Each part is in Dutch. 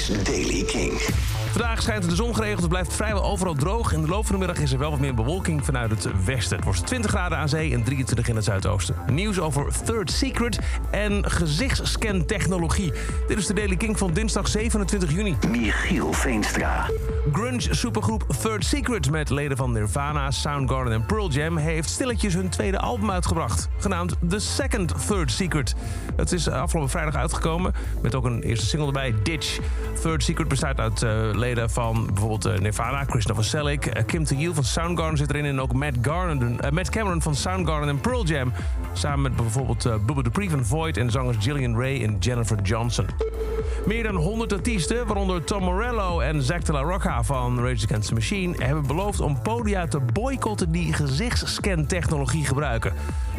is Daily King. Vandaag schijnt de zon geregeld. Het blijft vrijwel overal droog. In de loop van de middag is er wel wat meer bewolking vanuit het westen. Het wordt 20 graden aan zee en 23 in het zuidoosten. Nieuws over Third Secret en gezichtsscan-technologie. Dit is de Daily King van dinsdag 27 juni. Michiel Veenstra. Grunge supergroep Third Secret met leden van Nirvana, Soundgarden en Pearl Jam... heeft stilletjes hun tweede album uitgebracht. Genaamd The Second Third Secret. Het is afgelopen vrijdag uitgekomen met ook een eerste single erbij, Ditch. Third Secret bestaat uit uh, leden van bijvoorbeeld uh, Nirvana, Chris Novoselic... Uh, Kim Thayil van Soundgarden zit erin en ook Matt, Garden, Matt Cameron van Soundgarden en Pearl Jam. Samen met bijvoorbeeld uh, Bubba Dupree van Void en zangers Gillian Ray en Jennifer Johnson. Meer dan 100 artiesten, waaronder Tom Morello en Zack de la Rocca van Rage Against the Machine... hebben beloofd om podia te boycotten die gezichtsscan-technologie gebruiken.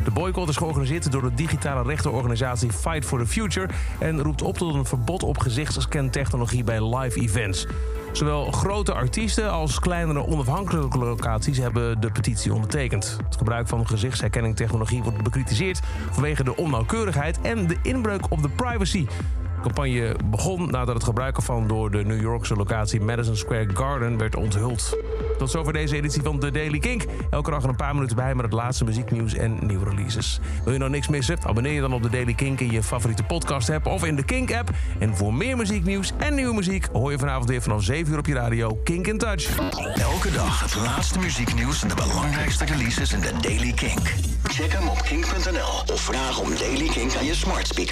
De boycott is georganiseerd door de digitale rechtenorganisatie Fight for the Future... en roept op tot een verbod op gezichtsscan-technologie bij live events. Zowel grote artiesten als kleinere onafhankelijke locaties hebben de petitie ondertekend. Het gebruik van gezichtsherkenningtechnologie wordt bekritiseerd vanwege de onnauwkeurigheid en de inbreuk op de privacy. Campagne begon nadat het gebruik ervan door de New Yorkse locatie Madison Square Garden werd onthuld. Tot zover deze editie van The Daily Kink. Elke dag een paar minuten bij met het laatste muzieknieuws en nieuwe releases. Wil je nou niks missen? Abonneer je dan op The Daily Kink in je favoriete podcast app of in de Kink app. En voor meer muzieknieuws en nieuwe muziek hoor je vanavond weer vanaf 7 uur op je radio Kink in Touch. Elke dag het laatste muzieknieuws en de belangrijkste releases in The Daily Kink. Check hem op kink.nl of vraag om Daily Kink aan je smart speaker.